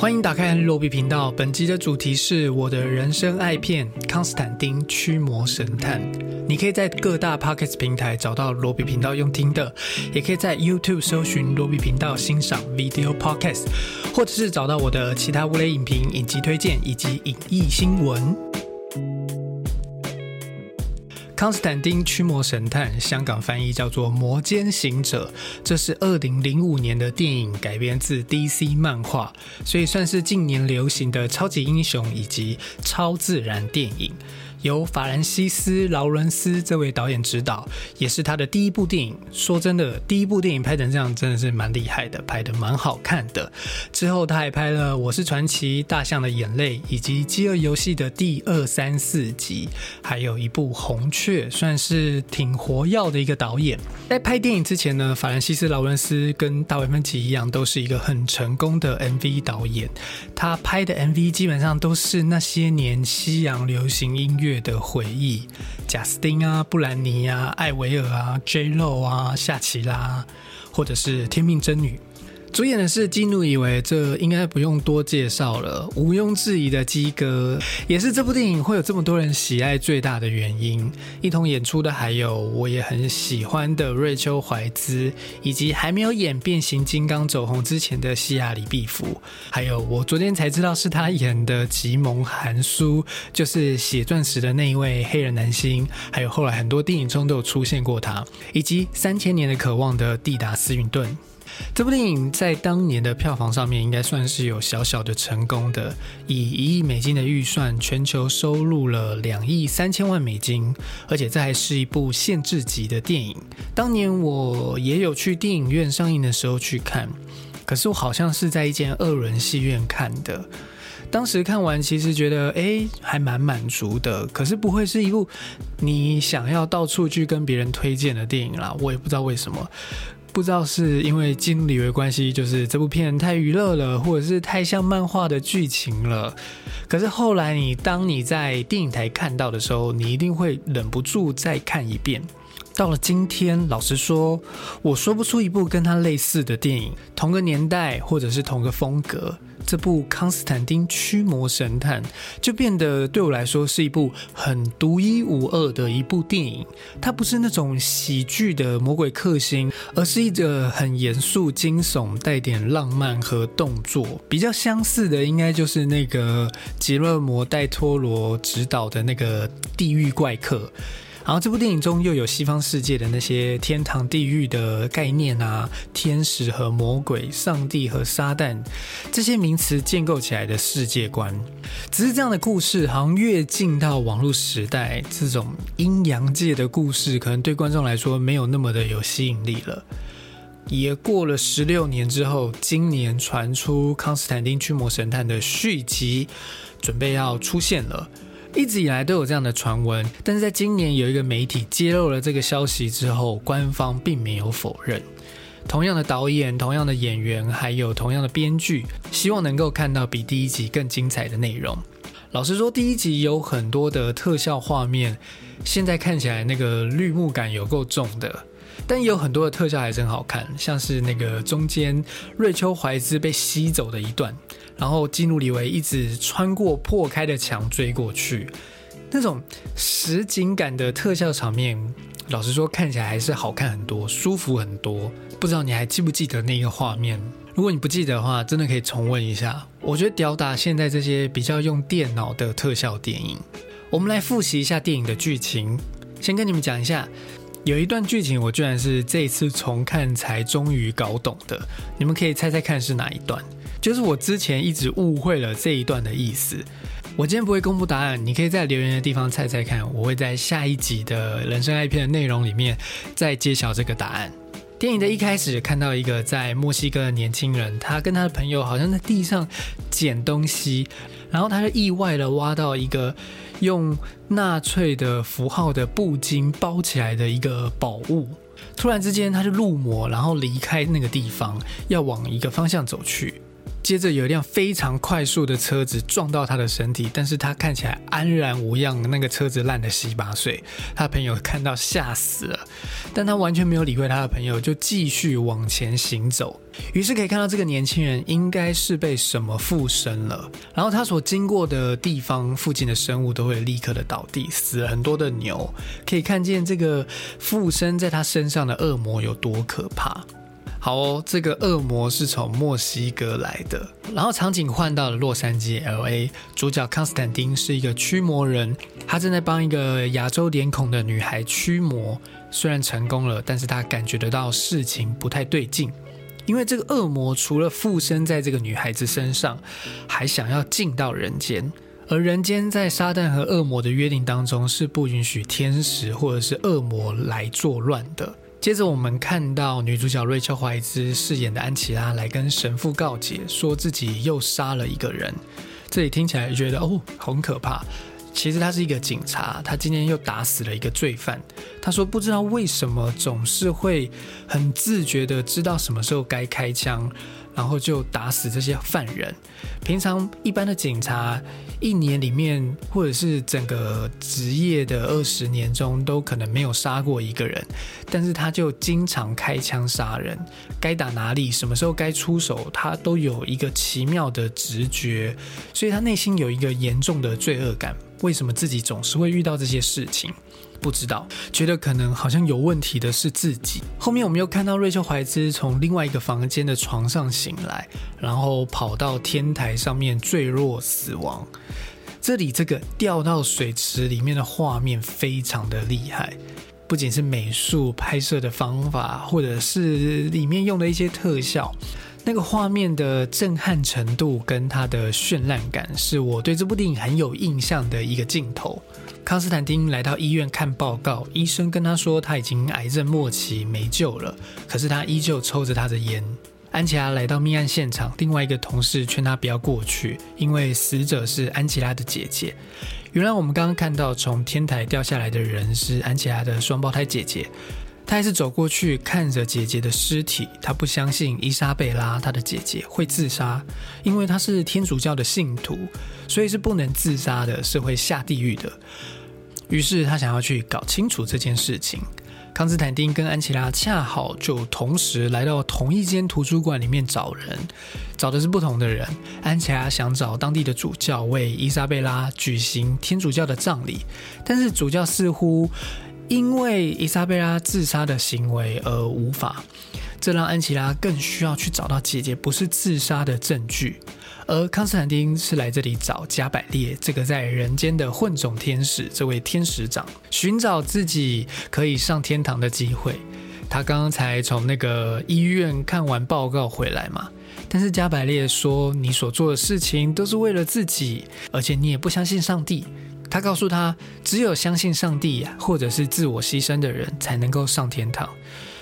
欢迎打开罗比频道。本集的主题是我的人生爱片《康斯坦丁驱魔神探》。你可以在各大 p o c k e t 平台找到罗比频道用听的，也可以在 YouTube 搜寻罗比频道欣赏 Video Podcast，或者是找到我的其他无雷影评、影集推荐以及影艺新闻。康斯坦丁驱魔神探，香港翻译叫做魔间行者，这是二零零五年的电影，改编自 DC 漫画，所以算是近年流行的超级英雄以及超自然电影。由法兰西斯·劳伦斯这位导演执导，也是他的第一部电影。说真的，第一部电影拍成这样，真的是蛮厉害的，拍的蛮好看的。之后他还拍了《我是传奇》《大象的眼泪》以及《饥饿游戏》的第二、三、四集，还有一部《红雀》，算是挺活跃的一个导演。在拍电影之前呢，法兰西斯·劳伦斯跟大卫·芬奇一样，都是一个很成功的 MV 导演。他拍的 MV 基本上都是那些年西洋流行音乐。月的回忆，贾斯汀啊，布兰妮啊，艾维尔啊，J Lo 啊，夏奇拉，或者是天命真女。主演的是基努，以为这应该不用多介绍了，毋庸置疑的基哥，也是这部电影会有这么多人喜爱最大的原因。一同演出的还有我也很喜欢的瑞秋怀兹，以及还没有演变形金刚走红之前的西亚里毕福，还有我昨天才知道是他演的吉蒙韩苏，就是写钻石的那一位黑人男星，还有后来很多电影中都有出现过他，以及三千年的渴望的蒂达斯云顿。这部电影在当年的票房上面应该算是有小小的成功的，以一亿美金的预算，全球收入了两亿三千万美金，而且这还是一部限制级的电影。当年我也有去电影院上映的时候去看，可是我好像是在一间二轮戏院看的。当时看完其实觉得，哎，还蛮满足的，可是不会是一部你想要到处去跟别人推荐的电影啦。我也不知道为什么。不知道是因为金理的关系，就是这部片太娱乐了，或者是太像漫画的剧情了。可是后来你当你在电影台看到的时候，你一定会忍不住再看一遍。到了今天，老实说，我说不出一部跟他类似的电影，同个年代或者是同个风格。这部《康斯坦丁驱魔神探》就变得对我来说是一部很独一无二的一部电影。它不是那种喜剧的魔鬼克星，而是一个很严肃、惊悚、带点浪漫和动作。比较相似的，应该就是那个吉勒摩·戴托罗执导的那个《地狱怪客》。然后这部电影中又有西方世界的那些天堂、地狱的概念啊，天使和魔鬼、上帝和撒旦这些名词建构起来的世界观。只是这样的故事，好像越进到网络时代，这种阴阳界的故事，可能对观众来说没有那么的有吸引力了。也过了十六年之后，今年传出《康斯坦丁驱魔神探》的续集准备要出现了。一直以来都有这样的传闻，但是在今年有一个媒体揭露了这个消息之后，官方并没有否认。同样的导演、同样的演员，还有同样的编剧，希望能够看到比第一集更精彩的内容。老实说，第一集有很多的特效画面，现在看起来那个绿幕感有够重的，但也有很多的特效还是很好看，像是那个中间瑞秋怀兹被吸走的一段。然后基努里维一直穿过破开的墙追过去，那种实景感的特效场面，老实说看起来还是好看很多，舒服很多。不知道你还记不记得那个画面？如果你不记得的话，真的可以重温一下。我觉得吊打现在这些比较用电脑的特效电影。我们来复习一下电影的剧情，先跟你们讲一下，有一段剧情我居然是这一次重看才终于搞懂的，你们可以猜猜看是哪一段？就是我之前一直误会了这一段的意思。我今天不会公布答案，你可以在留言的地方猜猜看。我会在下一集的人生爱片的内容里面再揭晓这个答案。电影的一开始看到一个在墨西哥的年轻人，他跟他的朋友好像在地上捡东西，然后他就意外的挖到一个用纳粹的符号的布巾包起来的一个宝物。突然之间他就入魔，然后离开那个地方，要往一个方向走去。接着有一辆非常快速的车子撞到他的身体，但是他看起来安然无恙，那个车子烂得稀巴碎。他朋友看到吓死了，但他完全没有理会他的朋友，就继续往前行走。于是可以看到这个年轻人应该是被什么附身了，然后他所经过的地方附近的生物都会立刻的倒地，死了很多的牛。可以看见这个附身在他身上的恶魔有多可怕。好哦，这个恶魔是从墨西哥来的，然后场景换到了洛杉矶 L.A.，主角康斯坦丁是一个驱魔人，他正在帮一个亚洲脸孔的女孩驱魔，虽然成功了，但是他感觉得到事情不太对劲，因为这个恶魔除了附身在这个女孩子身上，还想要进到人间，而人间在撒旦和恶魔的约定当中是不允许天使或者是恶魔来作乱的。接着我们看到女主角瑞秋·怀兹饰演的安琪拉来跟神父告解，说自己又杀了一个人。这里听起来觉得哦，很可怕。其实他是一个警察，他今天又打死了一个罪犯。他说不知道为什么总是会很自觉的知道什么时候该开枪。然后就打死这些犯人。平常一般的警察，一年里面或者是整个职业的二十年中，都可能没有杀过一个人，但是他就经常开枪杀人。该打哪里，什么时候该出手，他都有一个奇妙的直觉，所以他内心有一个严重的罪恶感。为什么自己总是会遇到这些事情？不知道，觉得可能好像有问题的是自己。后面我们又看到瑞秋怀兹从另外一个房间的床上醒来，然后跑到天台上面坠落死亡。这里这个掉到水池里面的画面非常的厉害，不仅是美术拍摄的方法，或者是里面用的一些特效。那个画面的震撼程度跟它的绚烂感，是我对这部电影很有印象的一个镜头。康斯坦丁来到医院看报告，医生跟他说他已经癌症末期没救了，可是他依旧抽着他的烟。安琪拉来到命案现场，另外一个同事劝他不要过去，因为死者是安琪拉的姐姐。原来我们刚刚看到从天台掉下来的人是安琪拉的双胞胎姐姐。他还是走过去看着姐姐的尸体，他不相信伊莎贝拉他的姐姐会自杀，因为他是天主教的信徒，所以是不能自杀的，是会下地狱的。于是他想要去搞清楚这件事情。康斯坦丁跟安琪拉恰好就同时来到同一间图书馆里面找人，找的是不同的人。安琪拉想找当地的主教为伊莎贝拉举行天主教的葬礼，但是主教似乎。因为伊莎贝拉自杀的行为而无法，这让安琪拉更需要去找到姐姐不是自杀的证据。而康斯坦丁是来这里找加百列这个在人间的混种天使，这位天使长，寻找自己可以上天堂的机会。他刚刚才从那个医院看完报告回来嘛，但是加百列说你所做的事情都是为了自己，而且你也不相信上帝。他告诉他，只有相信上帝呀或者是自我牺牲的人才能够上天堂。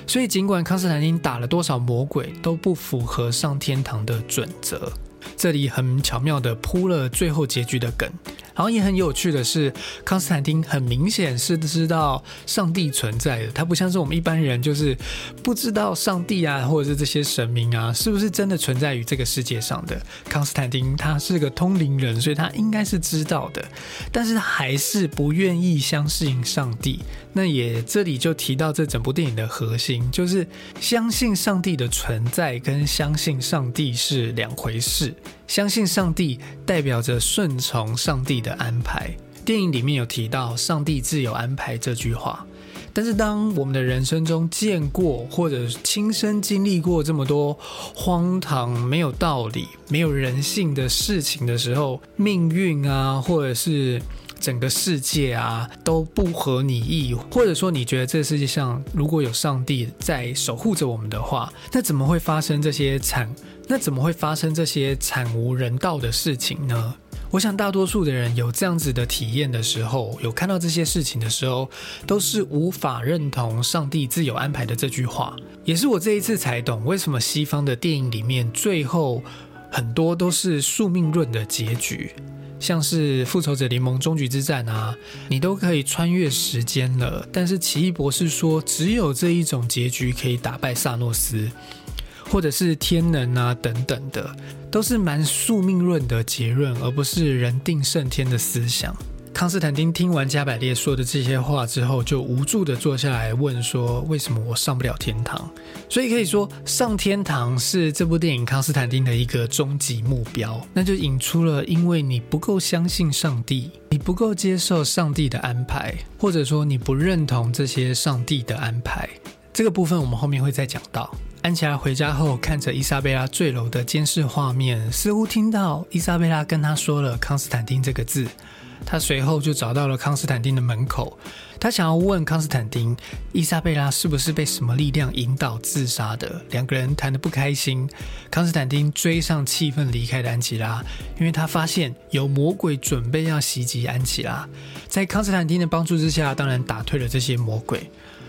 所以，尽管康斯坦丁打了多少魔鬼，都不符合上天堂的准则。这里很巧妙的铺了最后结局的梗。然后也很有趣的是，康斯坦丁很明显是知道上帝存在的，他不像是我们一般人，就是不知道上帝啊，或者是这些神明啊，是不是真的存在于这个世界上的。康斯坦丁他是个通灵人，所以他应该是知道的，但是他还是不愿意相信上帝。那也这里就提到这整部电影的核心，就是相信上帝的存在跟相信上帝是两回事。相信上帝代表着顺从上帝的安排。电影里面有提到“上帝自有安排”这句话，但是当我们的人生中见过或者亲身经历过这么多荒唐、没有道理、没有人性的事情的时候，命运啊，或者是整个世界啊都不合你意，或者说你觉得这世界上如果有上帝在守护着我们的话，那怎么会发生这些惨？那怎么会发生这些惨无人道的事情呢？我想大多数的人有这样子的体验的时候，有看到这些事情的时候，都是无法认同上帝自有安排的这句话。也是我这一次才懂，为什么西方的电影里面最后很多都是宿命论的结局，像是复仇者联盟终局之战啊，你都可以穿越时间了，但是奇异博士说只有这一种结局可以打败萨诺斯。或者是天能啊等等的，都是蛮宿命论的结论，而不是人定胜天的思想。康斯坦丁听完加百列说的这些话之后，就无助的坐下来问说：“为什么我上不了天堂？”所以可以说，上天堂是这部电影康斯坦丁的一个终极目标。那就引出了，因为你不够相信上帝，你不够接受上帝的安排，或者说你不认同这些上帝的安排。这个部分我们后面会再讲到。安琪拉回家后，看着伊莎贝拉坠楼的监视画面，似乎听到伊莎贝拉跟他说了“康斯坦丁”这个字。他随后就找到了康斯坦丁的门口，他想要问康斯坦丁，伊莎贝拉是不是被什么力量引导自杀的？两个人谈得不开心，康斯坦丁追上气愤离开的安琪拉，因为他发现有魔鬼准备要袭击安琪拉，在康斯坦丁的帮助之下，当然打退了这些魔鬼。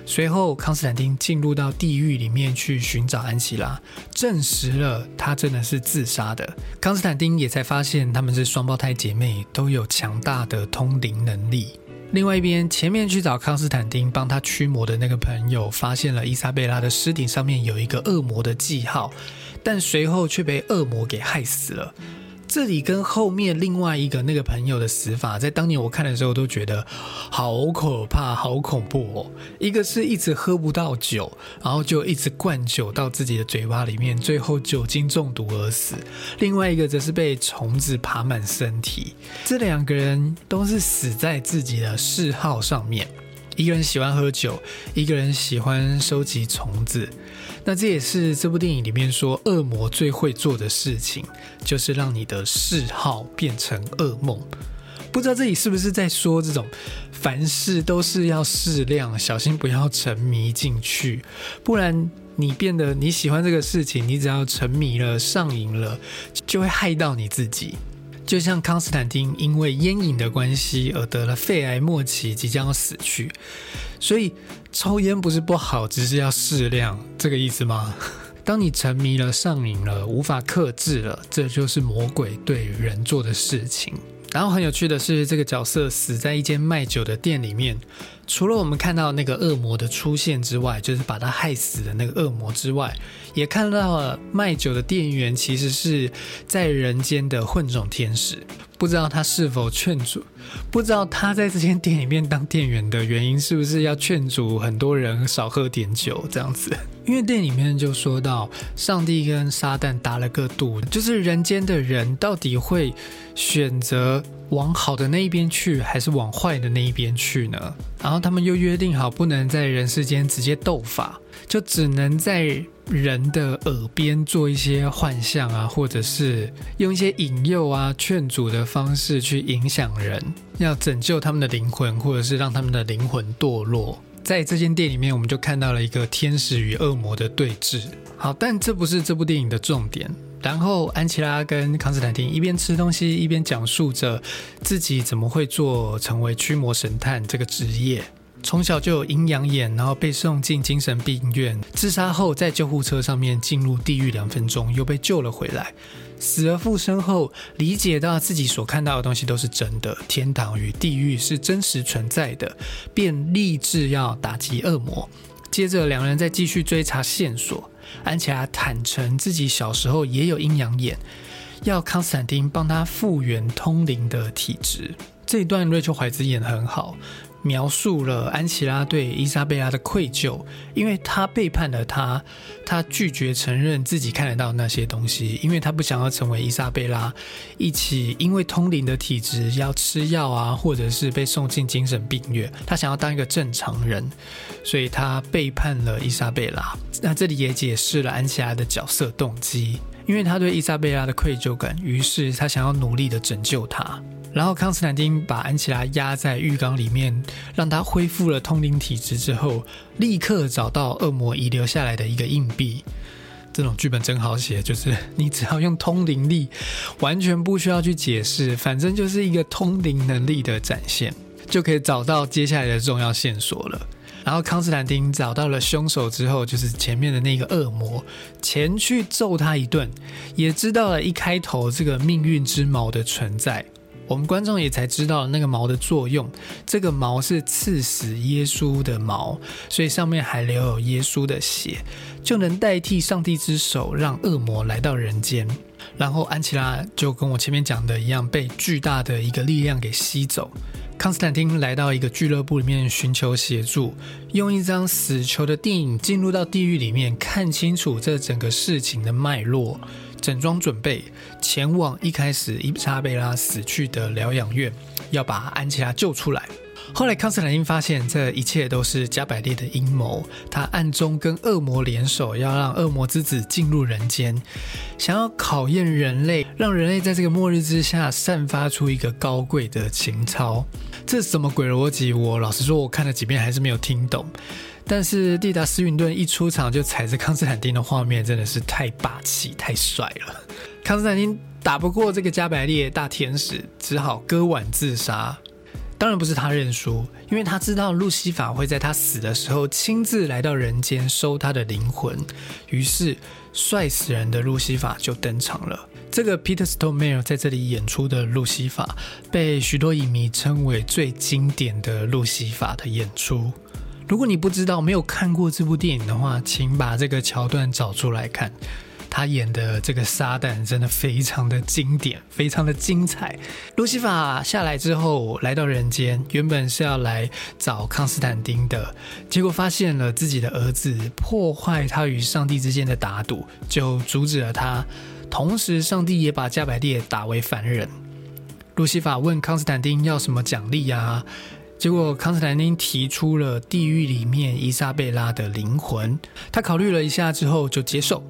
随后，康斯坦丁进入到地狱里面去寻找安琪拉，证实了她真的是自杀的。康斯坦丁也才发现他们是双胞胎姐妹，都有强大的通灵能力。另外一边，前面去找康斯坦丁帮他驱魔的那个朋友，发现了伊莎贝拉的尸体上面有一个恶魔的记号，但随后却被恶魔给害死了。这里跟后面另外一个那个朋友的死法，在当年我看的时候都觉得好可怕、好恐怖哦。一个是一直喝不到酒，然后就一直灌酒到自己的嘴巴里面，最后酒精中毒而死；另外一个则是被虫子爬满身体。这两个人都是死在自己的嗜好上面。一个人喜欢喝酒，一个人喜欢收集虫子。那这也是这部电影里面说，恶魔最会做的事情，就是让你的嗜好变成噩梦。不知道这里是不是在说这种凡事都是要适量，小心不要沉迷进去，不然你变得你喜欢这个事情，你只要沉迷了、上瘾了，就会害到你自己。就像康斯坦丁因为烟瘾的关系而得了肺癌末期，即将要死去。所以抽烟不是不好，只是要适量，这个意思吗？当你沉迷了、上瘾了、无法克制了，这就是魔鬼对人做的事情。然后很有趣的是，这个角色死在一间卖酒的店里面。除了我们看到那个恶魔的出现之外，就是把他害死的那个恶魔之外，也看到了卖酒的店员其实是在人间的混种天使。不知道他是否劝阻，不知道他在这间店里面当店员的原因是不是要劝阻很多人少喝点酒这样子？因为店里面就说到，上帝跟撒旦打了个赌，就是人间的人到底会选择。往好的那一边去，还是往坏的那一边去呢？然后他们又约定好，不能在人世间直接斗法，就只能在人的耳边做一些幻象啊，或者是用一些引诱啊、劝阻的方式去影响人，要拯救他们的灵魂，或者是让他们的灵魂堕落。在这间店里面，我们就看到了一个天使与恶魔的对峙。好，但这不是这部电影的重点。然后安琪拉跟康斯坦丁一边吃东西，一边讲述着自己怎么会做成为驱魔神探这个职业。从小就有阴阳眼，然后被送进精神病院，自杀后在救护车上面进入地狱两分钟，又被救了回来。死而复生后，理解到自己所看到的东西都是真的，天堂与地狱是真实存在的，便立志要打击恶魔。接着两人再继续追查线索。安琪拉坦诚自己小时候也有阴阳眼，要康斯坦丁帮他复原通灵的体质。这一段瑞秋怀兹演得很好。描述了安琪拉对伊莎贝拉的愧疚，因为他背叛了她，他拒绝承认自己看得到那些东西，因为他不想要成为伊莎贝拉，一起因为通灵的体质要吃药啊，或者是被送进精神病院，他想要当一个正常人，所以他背叛了伊莎贝拉。那这里也解释了安琪拉的角色动机，因为他对伊莎贝拉的愧疚感，于是他想要努力的拯救她。然后康斯坦丁把安琪拉压在浴缸里面，让她恢复了通灵体质之后，立刻找到恶魔遗留下来的一个硬币。这种剧本真好写，就是你只要用通灵力，完全不需要去解释，反正就是一个通灵能力的展现，就可以找到接下来的重要线索了。然后康斯坦丁找到了凶手之后，就是前面的那个恶魔，前去揍他一顿，也知道了一开头这个命运之矛的存在。我们观众也才知道那个矛的作用。这个矛是刺死耶稣的矛，所以上面还留有耶稣的血，就能代替上帝之手，让恶魔来到人间。然后安琪拉就跟我前面讲的一样，被巨大的一个力量给吸走。康斯坦丁来到一个俱乐部里面寻求协助，用一张死囚的电影进入到地狱里面，看清楚这整个事情的脉络，整装准备前往一开始伊莎贝拉死去的疗养院，要把安琪拉救出来。后来，康斯坦丁发现这一切都是加百列的阴谋。他暗中跟恶魔联手，要让恶魔之子进入人间，想要考验人类，让人类在这个末日之下散发出一个高贵的情操。这什么鬼逻辑？我老实说，我看了几遍还是没有听懂。但是蒂达斯云顿一出场就踩着康斯坦丁的画面，真的是太霸气、太帅了。康斯坦丁打不过这个加百列大天使，只好割腕自杀。当然不是他认输，因为他知道路西法会在他死的时候亲自来到人间收他的灵魂。于是，帅死人的路西法就登场了。这个 Peter Stormare 在这里演出的路西法，被许多影迷称为最经典的路西法的演出。如果你不知道、没有看过这部电影的话，请把这个桥段找出来看。他演的这个撒旦真的非常的经典，非常的精彩。路西法下来之后，来到人间，原本是要来找康斯坦丁的，结果发现了自己的儿子破坏他与上帝之间的打赌，就阻止了他。同时，上帝也把加百列打为凡人。路西法问康斯坦丁要什么奖励呀？结果康斯坦丁提出了地狱里面伊莎贝拉的灵魂，他考虑了一下之后就接受，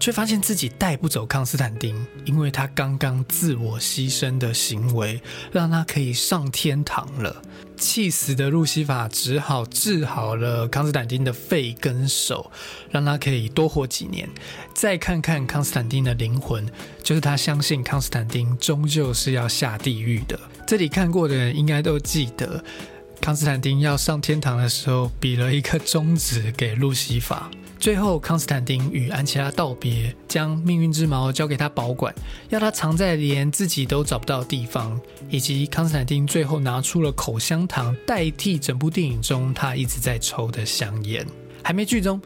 却发现自己带不走康斯坦丁，因为他刚刚自我牺牲的行为让他可以上天堂了。气死的路西法只好治好了康斯坦丁的肺跟手，让他可以多活几年。再看看康斯坦丁的灵魂，就是他相信康斯坦丁终究是要下地狱的。这里看过的人应该都记得。康斯坦丁要上天堂的时候，比了一颗中指给路西法。最后，康斯坦丁与安琪拉道别，将命运之矛交给他保管，要他藏在连自己都找不到的地方。以及康斯坦丁最后拿出了口香糖，代替整部电影中他一直在抽的香烟。还没剧中。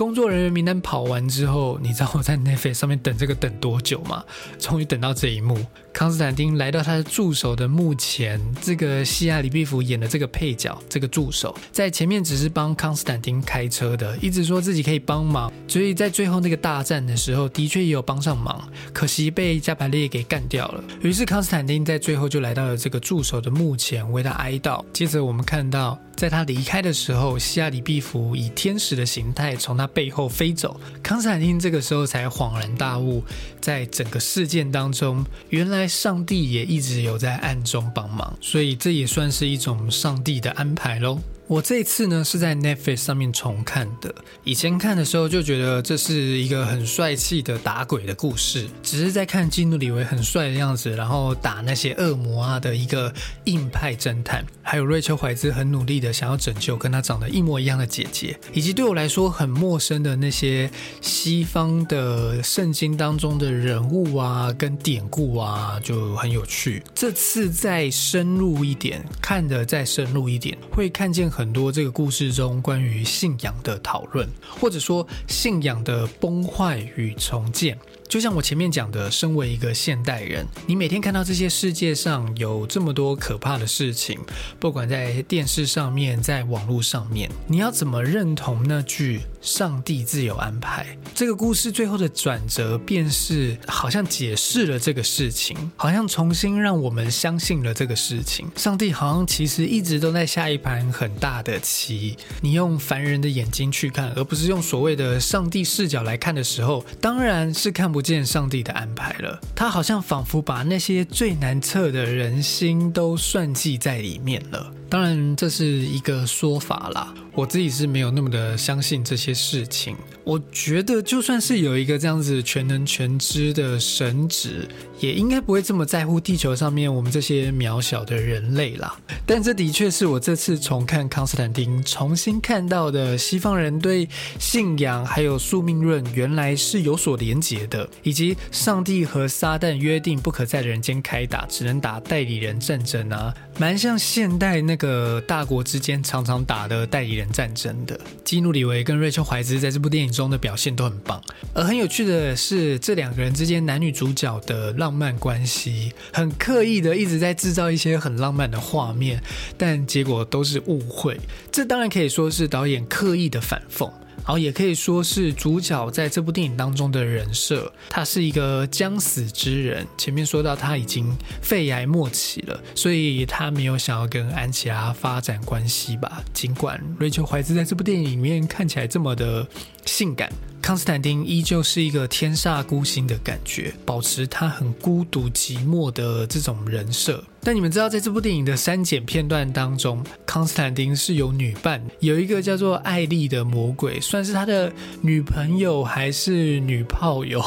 工作人员名单跑完之后，你知道我在 Netflix 上面等这个等多久吗？终于等到这一幕，康斯坦丁来到他的助手的墓前。这个西亚里毕福演的这个配角，这个助手在前面只是帮康斯坦丁开车的，一直说自己可以帮忙，所以在最后那个大战的时候，的确也有帮上忙。可惜被加百列给干掉了。于是康斯坦丁在最后就来到了这个助手的墓前，为他哀悼。接着我们看到，在他离开的时候，西亚里毕福以天使的形态从他。背后飞走，康斯坦丁这个时候才恍然大悟，在整个事件当中，原来上帝也一直有在暗中帮忙，所以这也算是一种上帝的安排喽。我这次呢是在 Netflix 上面重看的。以前看的时候就觉得这是一个很帅气的打鬼的故事，只是在看基努里维很帅的样子，然后打那些恶魔啊的一个硬派侦探，还有瑞秋怀兹很努力的想要拯救跟他长得一模一样的姐姐，以及对我来说很陌生的那些西方的圣经当中的人物啊跟典故啊，就很有趣。这次再深入一点，看的再深入一点，会看见很。很多这个故事中关于信仰的讨论，或者说信仰的崩坏与重建。就像我前面讲的，身为一个现代人，你每天看到这些世界上有这么多可怕的事情，不管在电视上面，在网络上面，你要怎么认同那句“上帝自有安排”？这个故事最后的转折，便是好像解释了这个事情，好像重新让我们相信了这个事情。上帝好像其实一直都在下一盘很大的棋，你用凡人的眼睛去看，而不是用所谓的上帝视角来看的时候，当然是看不。不见上帝的安排了，他好像仿佛把那些最难测的人心都算计在里面了。当然这是一个说法啦，我自己是没有那么的相信这些事情。我觉得就算是有一个这样子全能全知的神职，也应该不会这么在乎地球上面我们这些渺小的人类啦。但这的确是我这次重看康斯坦丁重新看到的西方人对信仰还有宿命论原来是有所连结的，以及上帝和撒旦约定不可在人间开打，只能打代理人战争啊，蛮像现代那个大国之间常常打的代理人战争的。基努里维跟瑞秋怀兹在这部电影中。的表现都很棒，而很有趣的是，这两个人之间男女主角的浪漫关系，很刻意的一直在制造一些很浪漫的画面，但结果都是误会。这当然可以说是导演刻意的反讽。然后也可以说是主角在这部电影当中的人设，他是一个将死之人。前面说到他已经肺癌末期了，所以他没有想要跟安琪拉发展关系吧。尽管瑞秋怀兹在这部电影里面看起来这么的性感。康斯坦丁依旧是一个天煞孤星的感觉，保持他很孤独寂寞的这种人设。但你们知道，在这部电影的删减片段当中，康斯坦丁是有女伴，有一个叫做艾丽的魔鬼，算是他的女朋友还是女炮友？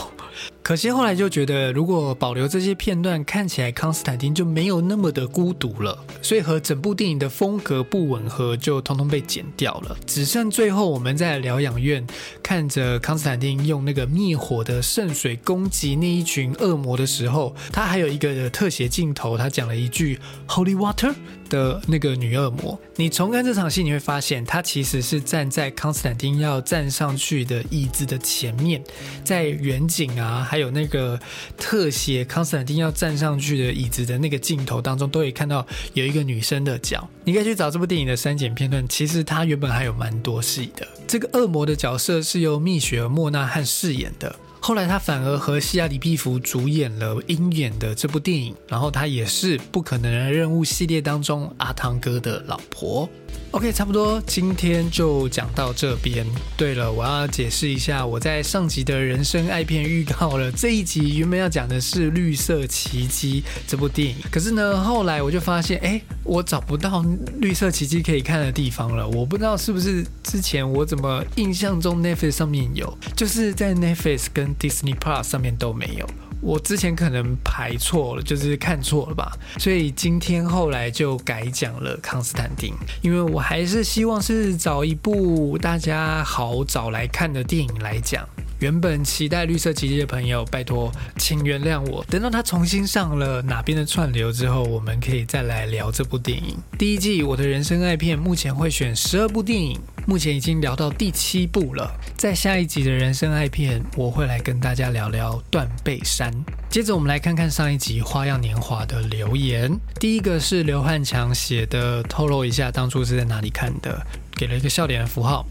可惜后来就觉得，如果保留这些片段，看起来康斯坦丁就没有那么的孤独了，所以和整部电影的风格不吻合，就通通被剪掉了。只剩最后我们在疗养院看着康斯坦丁用那个灭火的圣水攻击那一群恶魔的时候，他还有一个特写镜头，他讲了一句 “Holy Water” 的那个女恶魔。你重看这场戏，你会发现他其实是站在康斯坦丁要站上去的椅子的前面，在远景啊。还有那个特写，康斯坦丁要站上去的椅子的那个镜头当中，都可以看到有一个女生的脚。你可以去找这部电影的删减片段，其实它原本还有蛮多戏的。这个恶魔的角色是由蜜雪儿·莫纳汉饰演的，后来他反而和西亚里毕福主演了鹰眼的这部电影，然后他也是《不可能的任务》系列当中阿汤哥的老婆。OK，差不多今天就讲到这边。对了，我要解释一下，我在上集的人生爱片预告了。这一集原本要讲的是《绿色奇迹》这部电影，可是呢，后来我就发现，哎，我找不到《绿色奇迹》可以看的地方了。我不知道是不是之前我怎么印象中 Netflix 上面有，就是在 Netflix 跟 Disney Plus 上面都没有。我之前可能排错了，就是看错了吧，所以今天后来就改讲了康斯坦丁，因为我还是希望是找一部大家好找来看的电影来讲。原本期待绿色奇迹的朋友，拜托，请原谅我。等到它重新上了哪边的串流之后，我们可以再来聊这部电影。第一季我的人生爱片目前会选十二部电影，目前已经聊到第七部了。在下一集的人生爱片，我会来跟大家聊聊断背山。接着我们来看看上一集《花样年华》的留言。第一个是刘汉强写的，透露一下当初是在哪里看的，给了一个笑脸的符号。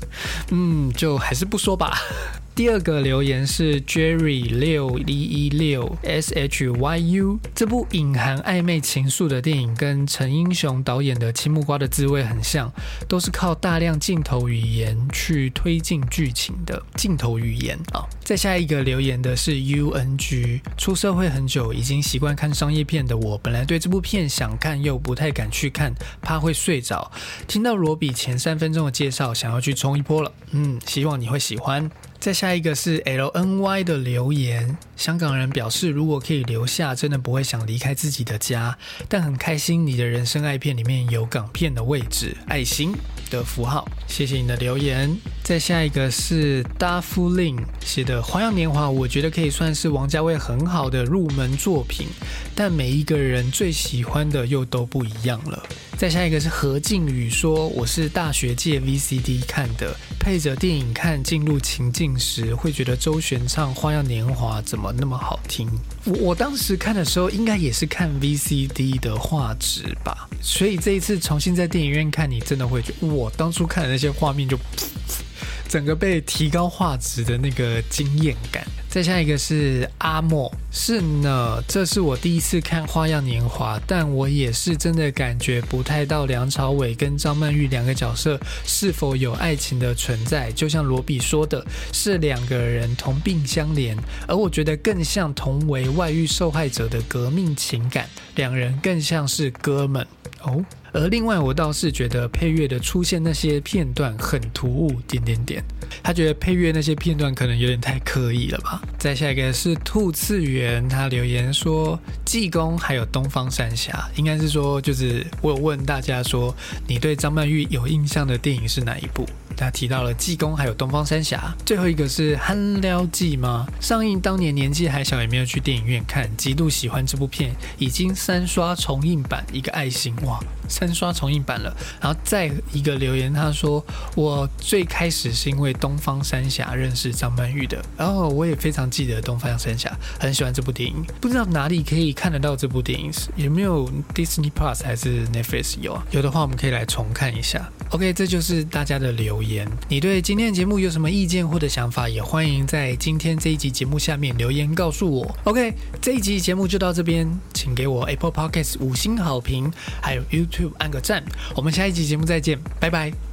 嗯，就还是不说吧。第二个留言是 Jerry 六一一六 S H Y U，这部隐含暧昧情愫的电影跟陈英雄导演的《青木瓜的滋味》很像，都是靠大量镜头语言去推进剧情的镜头语言啊。再下一个留言的是 U N G，出社会很久，已经习惯看商业片的我，本来对这部片想看又不太敢去看，怕会睡着。听到罗比前三分钟的介绍，想要去冲一波了。嗯，希望你会喜欢。再下一个是 L N Y 的留言，香港人表示如果可以留下，真的不会想离开自己的家，但很开心你的人生爱片里面有港片的位置，爱心的符号，谢谢你的留言。再下一个是 Duff Lin 写的《花样年华》，我觉得可以算是王家卫很好的入门作品，但每一个人最喜欢的又都不一样了。再下一个是何靖宇说：“我是大学借 VCD 看的，配着电影看，进入情境时会觉得周璇唱《花样年华》怎么那么好听。我我当时看的时候，应该也是看 VCD 的画质吧，所以这一次重新在电影院看，你真的会觉得，我当初看的那些画面就 整个被提高画质的那个惊艳感。”再下一个是阿莫，是呢，这是我第一次看《花样年华》，但我也是真的感觉不太到梁朝伟跟张曼玉两个角色是否有爱情的存在。就像罗比说的，是两个人同病相怜，而我觉得更像同为外遇受害者的革命情感，两人更像是哥们哦。而另外，我倒是觉得配乐的出现那些片段很突兀，点点点。他觉得配乐那些片段可能有点太刻意了吧。再下一个是兔次元，他留言说济公还有东方三侠，应该是说就是我有问大家说你对张曼玉有印象的电影是哪一部？他提到了济公还有东方三侠。最后一个是憨撩记吗？上映当年年纪还小，也没有去电影院看，极度喜欢这部片，已经三刷重映版，一个爱心哇。三刷重映版了，然后再一个留言，他说我最开始是因为东方三侠认识张曼玉的，然后我也非常记得东方三侠，很喜欢这部电影，不知道哪里可以看得到这部电影，有没有 Disney Plus 还是 Netflix 有啊？有的话我们可以来重看一下。OK，这就是大家的留言，你对今天的节目有什么意见或者想法，也欢迎在今天这一集节目下面留言告诉我。OK，这一集节目就到这边，请给我 Apple Podcast 五星好评，还有 YouTube。按个赞，我们下一集节目再见，拜拜。